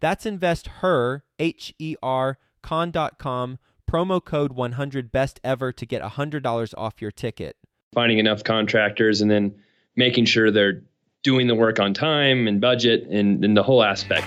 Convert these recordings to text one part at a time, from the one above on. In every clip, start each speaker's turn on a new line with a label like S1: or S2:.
S1: That's investher, H E R, con.com promo code 100 best ever to get $100 off your ticket.
S2: Finding enough contractors and then making sure they're doing the work on time and budget and, and the whole aspect.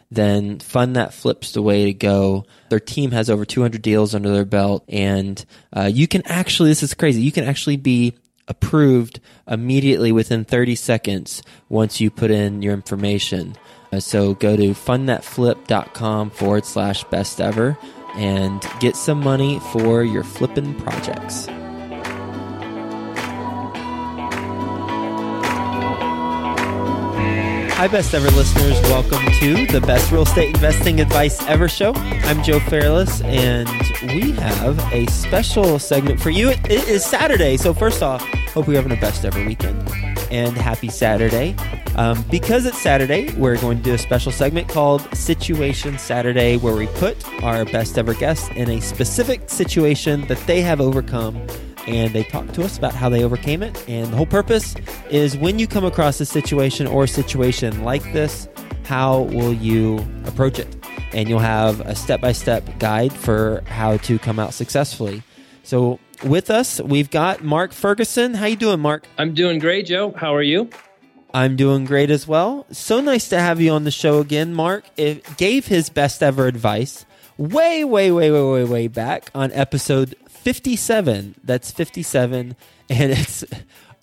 S1: then Fund That Flip's the way to go. Their team has over 200 deals under their belt, and uh, you can actually, this is crazy, you can actually be approved immediately within 30 seconds once you put in your information. Uh, so go to fundthatflip.com forward slash best ever and get some money for your flipping projects. Hi, best ever listeners. Welcome to the best real estate investing advice ever show. I'm Joe Fairless, and we have a special segment for you. It is Saturday, so first off, hope you're having a best ever weekend and happy Saturday. Um, because it's Saturday, we're going to do a special segment called Situation Saturday, where we put our best ever guests in a specific situation that they have overcome and they talk to us about how they overcame it. And the whole purpose is when you come across a situation or a situation like this, how will you approach it? And you'll have a step by step guide for how to come out successfully. So with us, we've got Mark Ferguson. How you doing, Mark?
S2: I'm doing great, Joe. How are you?
S1: I'm doing great as well. So nice to have you on the show again, Mark. It gave his best ever advice way, way, way, way, way, way back on episode 57. That's 57. And it's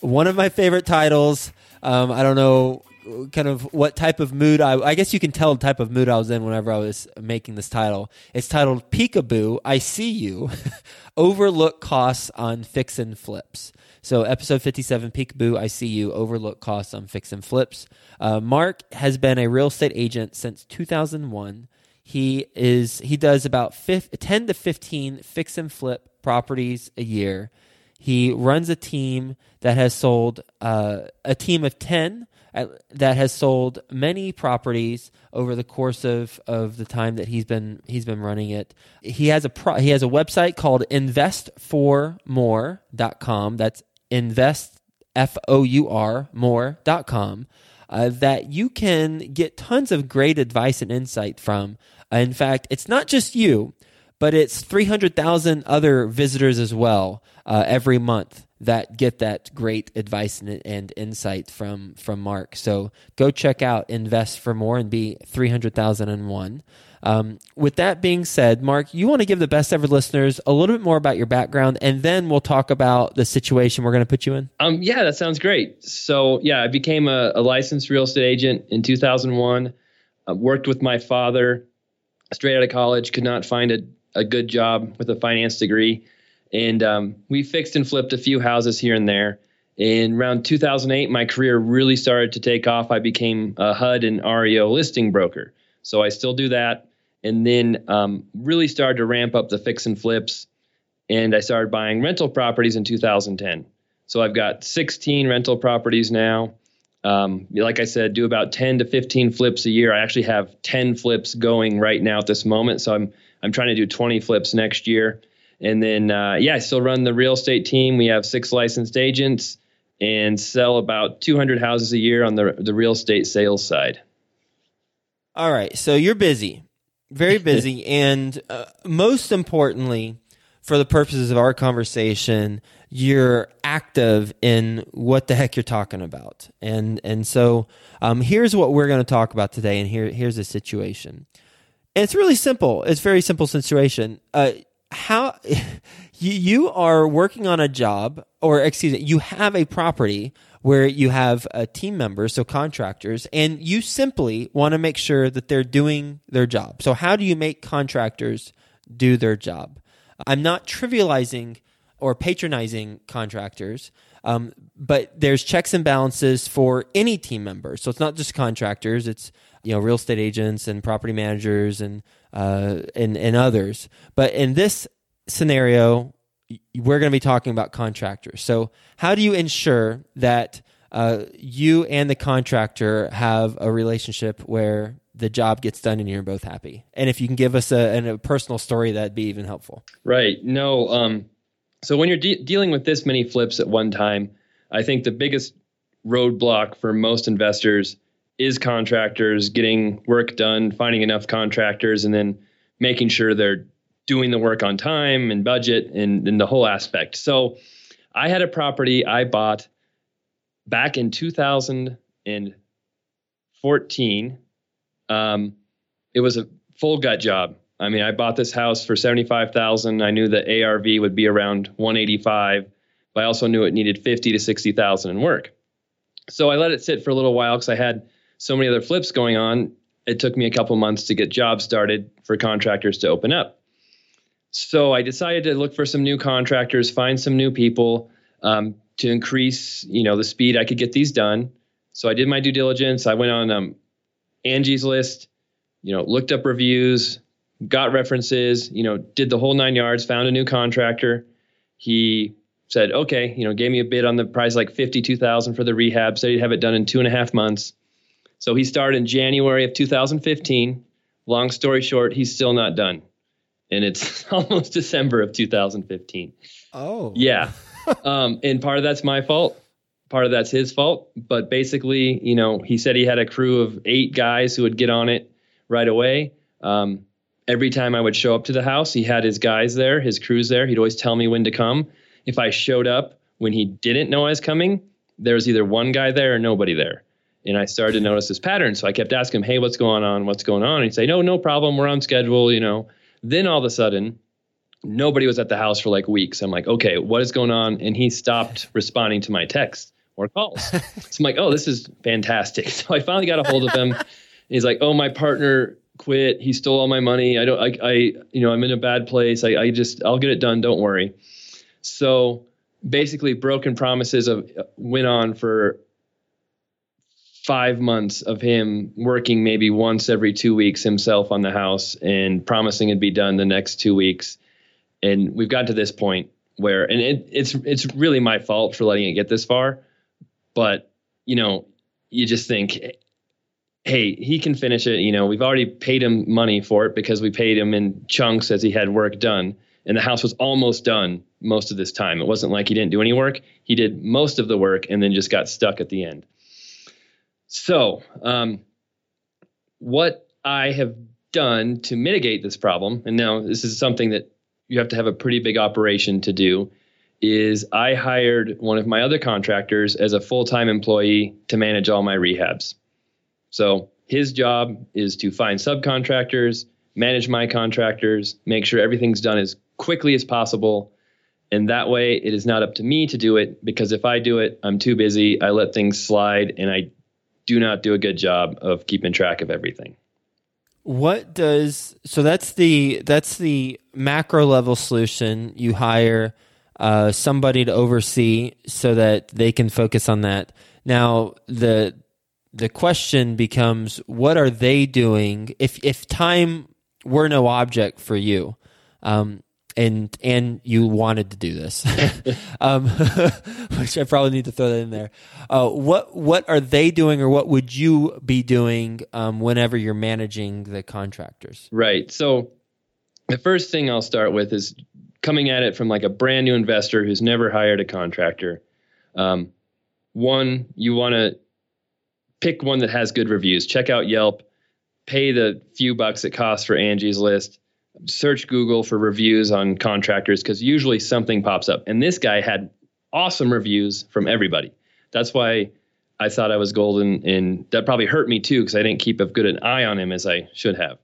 S1: one of my favorite titles. Um, I don't know kind of what type of mood I, I guess you can tell the type of mood I was in whenever I was making this title. It's titled Peekaboo, I See You Overlook Costs on Fix and Flips. So, episode 57, Peekaboo, I See You Overlook Costs on Fix and Flips. Uh, Mark has been a real estate agent since 2001. He is he does about 10 to 15 fix and flip properties a year. He runs a team that has sold uh, a team of 10 uh, that has sold many properties over the course of, of the time that he's been he's been running it. He has a pro, he has a website called investfourmore.com. That's invest f o u r more.com. Uh, that you can get tons of great advice and insight from uh, in fact, it's not just you, but it's 300,000 other visitors as well uh, every month that get that great advice and, and, insight from from Mark. So go check out Invest Four More and be 300,001. Um, with that being said, Mark, you want to give the best ever listeners a little bit more about your background, and then we'll talk about the situation we're going to put you in.
S2: Um, yeah, that sounds great. So, yeah, I became a, a licensed real estate agent in 2001. Uh, worked with my father straight out of college. Could not find a, a good job with a finance degree, and um, we fixed and flipped a few houses here and there. In around 2008, my career really started to take off. I became a HUD and REO listing broker. So I still do that and then um, really started to ramp up the fix and flips. And I started buying rental properties in 2010. So I've got 16 rental properties now. Um, like I said, do about 10 to 15 flips a year. I actually have 10 flips going right now at this moment. So I'm I'm trying to do 20 flips next year. And then uh, yeah, I still run the real estate team. We have six licensed agents and sell about 200 houses a year on the the real estate sales side.
S1: All right, so you're busy very busy, and uh, most importantly, for the purposes of our conversation, you're active in what the heck you're talking about, and and so um, here's what we're going to talk about today, and here here's the situation. And it's really simple. It's very simple situation. Uh, how you, you are working on a job, or excuse me, you have a property where you have a team members, so contractors, and you simply want to make sure that they're doing their job. So, how do you make contractors do their job? I'm not trivializing or patronizing contractors, um, but there's checks and balances for any team member. So it's not just contractors; it's you know real estate agents and property managers and uh, and and others. But in this scenario, we're going to be talking about contractors. So, how do you ensure that uh, you and the contractor have a relationship where the job gets done and you're both happy? And if you can give us a, a personal story, that'd be even helpful.
S2: Right. No. Um, so, when you're de- dealing with this many flips at one time, I think the biggest roadblock for most investors is contractors getting work done, finding enough contractors, and then making sure they're doing the work on time and budget and, and the whole aspect. So I had a property I bought back in 2014. Um, it was a full gut job. I mean, I bought this house for 75,000. I knew the ARV would be around 185, but I also knew it needed 50 to 60,000 in work. So I let it sit for a little while because I had so many other flips going on. It took me a couple months to get jobs started for contractors to open up. So I decided to look for some new contractors, find some new people um, to increase, you know, the speed I could get these done. So I did my due diligence. I went on um, Angie's list, you know, looked up reviews, got references, you know, did the whole nine yards, found a new contractor. He said, okay, you know, gave me a bid on the price like 52,000 for the rehab, said he'd have it done in two and a half months. So he started in January of 2015. Long story short, he's still not done and it's almost December of 2015.
S1: Oh,
S2: yeah. um, and part of that's my fault. Part of that's his fault. But basically, you know, he said he had a crew of eight guys who would get on it right away. Um, every time I would show up to the house, he had his guys there, his crews there. He'd always tell me when to come. If I showed up when he didn't know I was coming, there was either one guy there or nobody there. And I started to notice this pattern. So I kept asking him, Hey, what's going on? What's going on? And he'd say, No, no problem. We're on schedule. You know, then all of a sudden, nobody was at the house for like weeks. I'm like, okay, what is going on? And he stopped responding to my texts or calls. so I'm like, oh, this is fantastic. So I finally got a hold of him. he's like, oh, my partner quit. He stole all my money. I don't, I, I you know, I'm in a bad place. I, I just, I'll get it done. Don't worry. So basically, broken promises of went on for five months of him working maybe once every two weeks himself on the house and promising it'd be done the next two weeks. And we've got to this point where, and it, it's it's really my fault for letting it get this far, but you know, you just think, hey, he can finish it. You know, we've already paid him money for it because we paid him in chunks as he had work done, and the house was almost done most of this time. It wasn't like he didn't do any work; he did most of the work and then just got stuck at the end. So, um, what I have done to mitigate this problem, and now this is something that you have to have a pretty big operation to do, is I hired one of my other contractors as a full time employee to manage all my rehabs. So his job is to find subcontractors, manage my contractors, make sure everything's done as quickly as possible. And that way, it is not up to me to do it because if I do it, I'm too busy. I let things slide and I do not do a good job of keeping track of everything.
S1: What does so that's the that's the macro level solution. You hire uh, somebody to oversee so that they can focus on that. Now the the question becomes what are they doing if if time were no object for you? Um, and and you wanted to do this. Um, which i probably need to throw that in there. Uh, what what are they doing or what would you be doing um, whenever you're managing the contractors?
S2: Right. So the first thing i'll start with is coming at it from like a brand new investor who's never hired a contractor. Um, one you want to pick one that has good reviews. Check out Yelp, pay the few bucks it costs for Angie's List, search Google for reviews on contractors because usually something pops up. And this guy had awesome reviews from everybody. That's why I thought I was golden, and that probably hurt me too because I didn't keep as good an eye on him as I should have.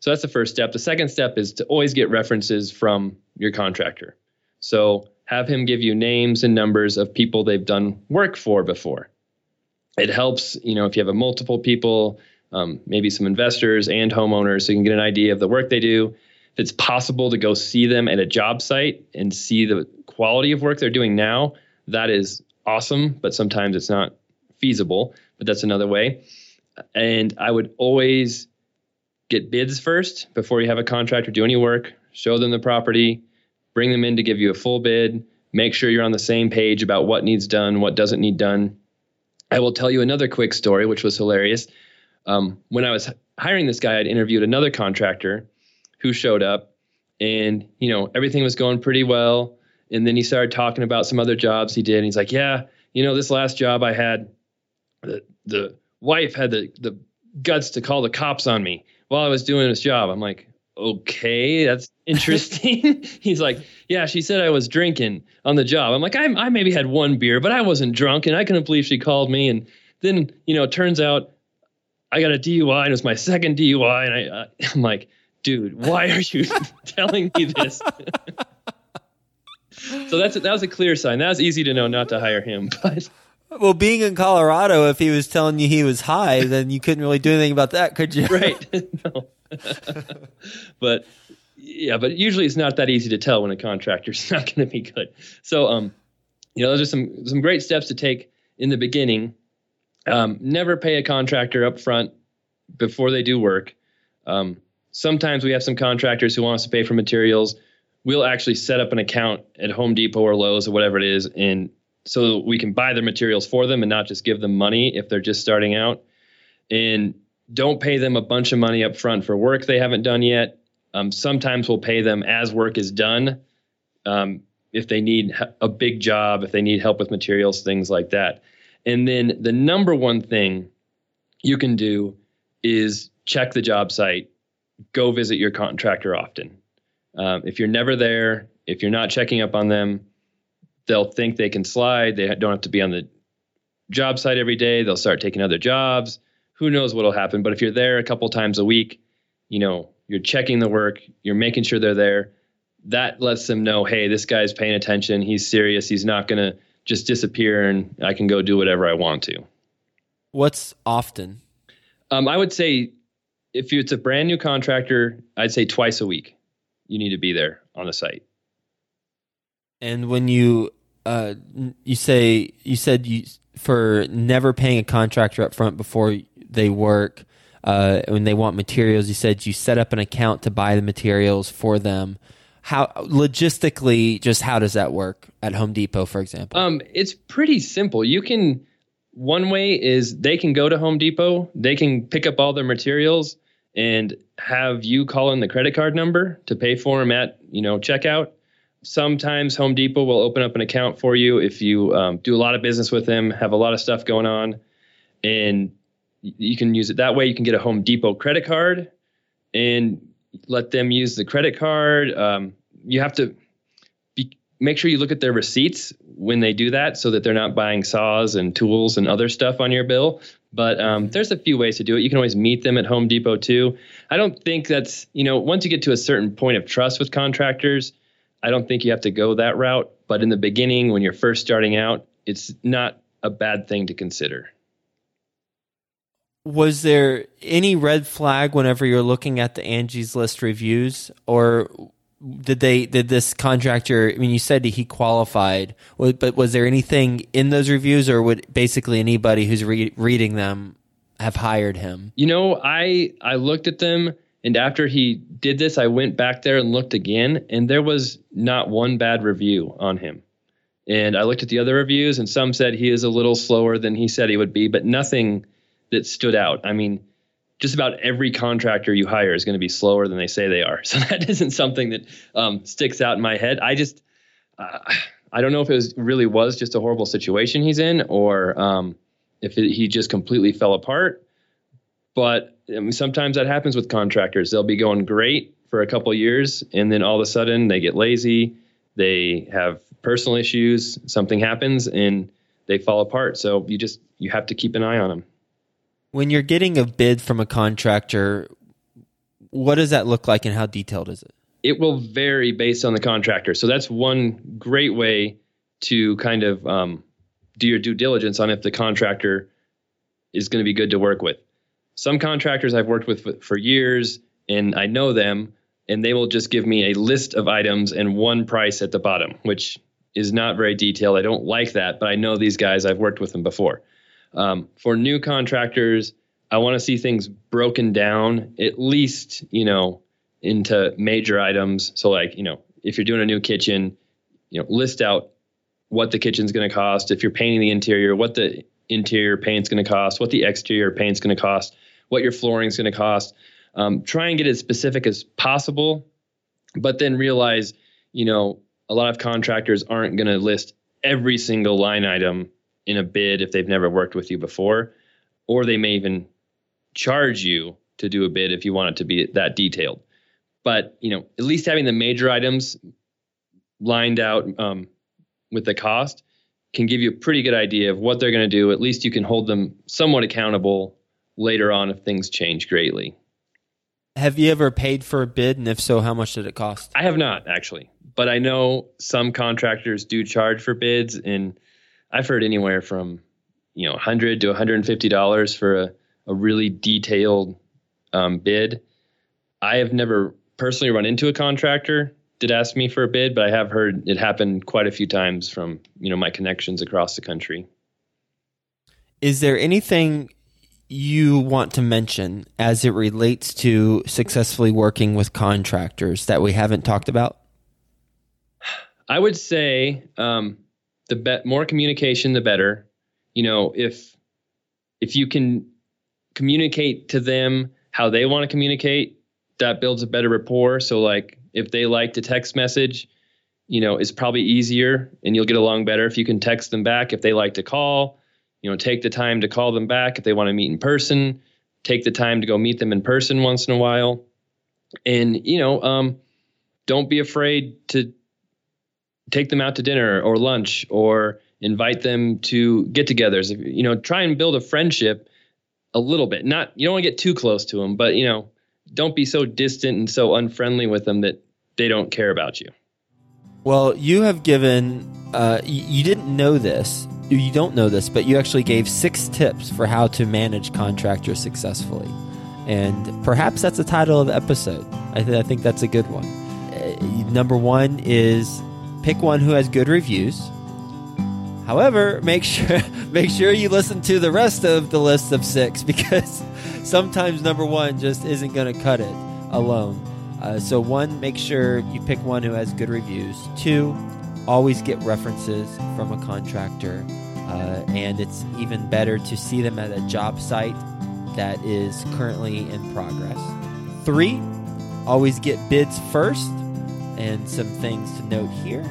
S2: So that's the first step. The second step is to always get references from your contractor. So have him give you names and numbers of people they've done work for before it helps, you know, if you have a multiple people, um, maybe some investors and homeowners, so you can get an idea of the work they do. If it's possible to go see them at a job site and see the quality of work they're doing now, that is awesome. But sometimes it's not feasible. But that's another way. And I would always get bids first before you have a contractor do any work. Show them the property, bring them in to give you a full bid. Make sure you're on the same page about what needs done, what doesn't need done I will tell you another quick story, which was hilarious. Um, when I was hiring this guy, I'd interviewed another contractor who showed up, and you know everything was going pretty well. And then he started talking about some other jobs he did. And he's like, "Yeah, you know, this last job I had, the the wife had the the guts to call the cops on me while I was doing this job." I'm like, okay, that's interesting. He's like, yeah, she said I was drinking on the job. I'm like, I, I maybe had one beer, but I wasn't drunk, and I couldn't believe she called me. And then, you know, it turns out I got a DUI, and it was my second DUI, and I, uh, I'm like, dude, why are you telling me this? so that's that was a clear sign. That was easy to know not to hire him, but.
S1: Well, being in Colorado, if he was telling you he was high, then you couldn't really do anything about that, could you?
S2: Right. no. but yeah, but usually it's not that easy to tell when a contractor's not going to be good. So, um, you know, those are some some great steps to take in the beginning. Um, never pay a contractor up front before they do work. Um, sometimes we have some contractors who want us to pay for materials. We'll actually set up an account at Home Depot or Lowe's or whatever it is, and so we can buy their materials for them and not just give them money if they're just starting out. And don't pay them a bunch of money up front for work they haven't done yet. Um, sometimes we'll pay them as work is done. Um, if they need a big job, if they need help with materials, things like that. And then the number one thing you can do is check the job site, go visit your contractor often. Um, if you're never there, if you're not checking up on them, they'll think they can slide. They don't have to be on the job site every day. They'll start taking other jobs who knows what'll happen. But if you're there a couple times a week, you know, you're checking the work, you're making sure they're there. That lets them know, hey, this guy's paying attention. He's serious. He's not going to just disappear and I can go do whatever I want to.
S1: What's often?
S2: Um, I would say if it's a brand new contractor, I'd say twice a week you need to be there on the site.
S1: And when you uh, you say you said you for never paying a contractor up front before they work. Uh, when they want materials, you said you set up an account to buy the materials for them. How logistically, just how does that work at Home Depot, for example?
S2: Um, it's pretty simple. You can one way is they can go to Home Depot, they can pick up all their materials and have you call in the credit card number to pay for them at you know checkout. Sometimes Home Depot will open up an account for you if you um, do a lot of business with them, have a lot of stuff going on, and you can use it that way. You can get a Home Depot credit card, and let them use the credit card. Um, you have to be, make sure you look at their receipts when they do that so that they're not buying saws and tools and other stuff on your bill. But um, there's a few ways to do it. You can always meet them at Home Depot too. I don't think that's, you know, once you get to a certain point of trust with contractors, I don't think you have to go that route. But in the beginning, when you're first starting out, it's not a bad thing to consider.
S1: Was there any red flag whenever you're looking at the Angie's List reviews, or did they did this contractor? I mean, you said he qualified, but was there anything in those reviews, or would basically anybody who's re- reading them have hired him?
S2: You know, I I looked at them, and after he did this, I went back there and looked again, and there was not one bad review on him. And I looked at the other reviews, and some said he is a little slower than he said he would be, but nothing that stood out. I mean, just about every contractor you hire is going to be slower than they say they are. So that isn't something that um, sticks out in my head. I just, uh, I don't know if it was really was just a horrible situation he's in, or um, if it, he just completely fell apart. But I mean, sometimes that happens with contractors. They'll be going great for a couple years, and then all of a sudden they get lazy. They have personal issues. Something happens, and they fall apart. So you just you have to keep an eye on them.
S1: When you're getting a bid from a contractor, what does that look like and how detailed is it?
S2: It will vary based on the contractor. So that's one great way to kind of um, do your due diligence on if the contractor is going to be good to work with. Some contractors I've worked with for years and I know them, and they will just give me a list of items and one price at the bottom, which is not very detailed. I don't like that, but I know these guys, I've worked with them before. Um, for new contractors, I want to see things broken down at least, you know, into major items. So like, you know, if you're doing a new kitchen, you know, list out what the kitchen's going to cost. If you're painting the interior, what the interior paint's going to cost, what the exterior paint's going to cost, what your flooring's going to cost. Um, try and get as specific as possible, but then realize, you know, a lot of contractors aren't going to list every single line item in a bid if they've never worked with you before, or they may even charge you to do a bid if you want it to be that detailed. But you know, at least having the major items lined out um, with the cost can give you a pretty good idea of what they're going to do. At least you can hold them somewhat accountable later on if things change greatly.
S1: Have you ever paid for a bid, and if so, how much did it cost?
S2: I have not actually, but I know some contractors do charge for bids, and I've heard anywhere from you know 100 to 150 dollars for a, a really detailed um, bid. I have never personally run into a contractor that asked me for a bid, but I have heard it happen quite a few times from you know my connections across the country.
S1: Is there anything you want to mention as it relates to successfully working with contractors that we haven't talked about?
S2: I would say um, the be- more communication, the better. You know, if if you can communicate to them how they want to communicate, that builds a better rapport. So, like, if they like to text message, you know, it's probably easier and you'll get along better if you can text them back. If they like to call, you know, take the time to call them back. If they want to meet in person, take the time to go meet them in person once in a while. And, you know, um, don't be afraid to take them out to dinner or lunch or invite them to get-togethers. You know, try and build a friendship a little bit. Not you don't want to get too close to them, but you know, don't be so distant and so unfriendly with them that they don't care about you.
S1: Well, you have given. Uh, you didn't know this. You don't know this, but you actually gave six tips for how to manage contractors successfully, and perhaps that's the title of the episode. I, th- I think that's a good one. Uh, number one is pick one who has good reviews. However, make sure make sure you listen to the rest of the list of six because sometimes number one just isn't going to cut it alone. Uh, so one, make sure you pick one who has good reviews. Two, always get references from a contractor, uh, and it's even better to see them at a job site that is currently in progress. Three, always get bids first and some things to note here.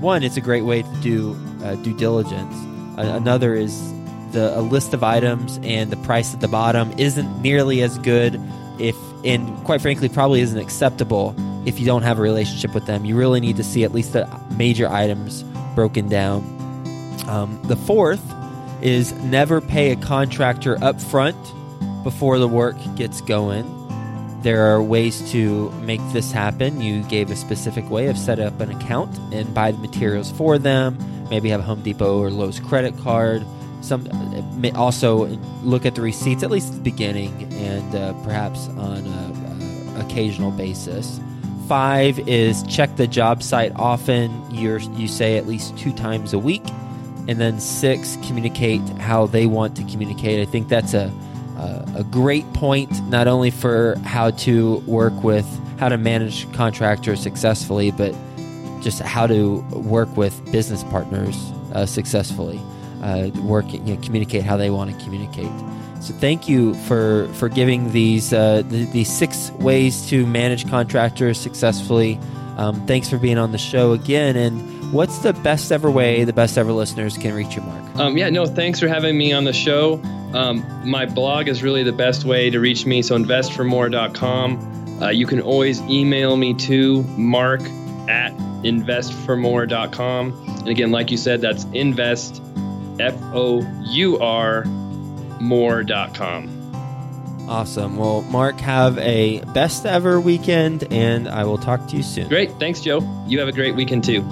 S1: One, it's a great way to do uh, due diligence. Uh, another is the a list of items and the price at the bottom isn't nearly as good if and quite frankly probably isn't acceptable if you don't have a relationship with them. You really need to see at least the major items broken down. Um, the fourth is never pay a contractor up front before the work gets going. There are ways to make this happen. You gave a specific way of set up an account and buy the materials for them. Maybe have a Home Depot or Lowe's credit card. Some also look at the receipts at least at the beginning and uh, perhaps on a, a occasional basis. Five is check the job site often. you you say at least two times a week. And then six, communicate how they want to communicate. I think that's a, a, great point, not only for how to work with, how to manage contractors successfully, but just how to work with business partners uh, successfully. Uh, work, you know, communicate how they want to communicate. So thank you for for giving these uh, the, these six ways to manage contractors successfully. Um, thanks for being on the show again. And what's the best ever way the best ever listeners can reach you, Mark?
S2: Um, yeah, no, thanks for having me on the show. Um, my blog is really the best way to reach me. So investfourmore.com. Uh, you can always email me to mark at investfourmore.com. And again, like you said, that's invest, F O U R more.com.
S1: Awesome. Well, Mark, have a best ever weekend, and I will talk to you soon.
S2: Great. Thanks, Joe. You have a great weekend too.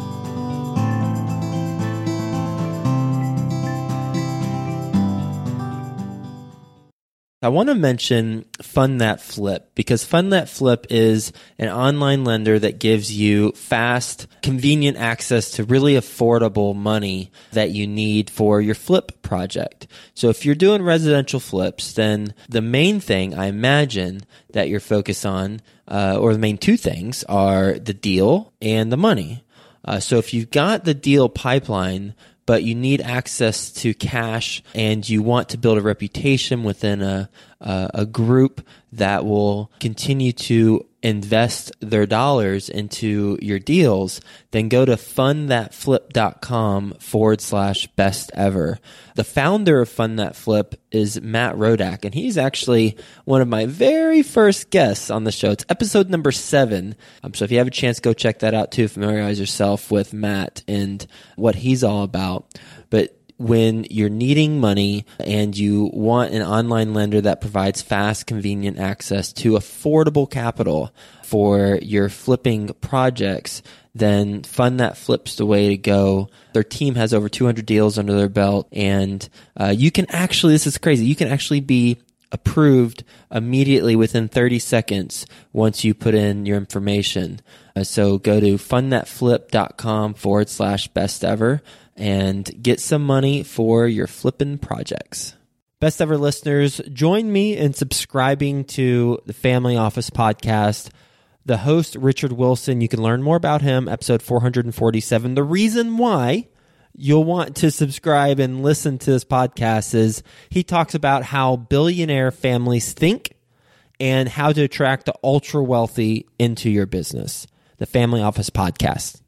S1: I want to mention Fund That Flip because Fund That Flip is an online lender that gives you fast, convenient access to really affordable money that you need for your flip project. So if you're doing residential flips, then the main thing I imagine that you're focused on, uh, or the main two things are the deal and the money. Uh, so if you've got the deal pipeline, but you need access to cash and you want to build a reputation within a, a, a group that will continue to invest their dollars into your deals, then go to fundthatflip.com forward slash best ever. The founder of Fund That Flip is Matt Rodak, and he's actually one of my very first guests on the show. It's episode number seven. Um, so if you have a chance, go check that out too. Familiarize yourself with Matt and what he's all about. When you're needing money and you want an online lender that provides fast, convenient access to affordable capital for your flipping projects, then Fund That Flips the way to go. Their team has over 200 deals under their belt, and uh, you can actually, this is crazy, you can actually be approved immediately within 30 seconds once you put in your information. Uh, so go to fundthatflip.com forward slash best ever and get some money for your flipping projects. Best ever listeners, join me in subscribing to the Family Office podcast. The host, Richard Wilson, you can learn more about him, episode 447. The reason why you'll want to subscribe and listen to this podcast is he talks about how billionaire families think and how to attract the ultra wealthy into your business. The Family Office Podcast.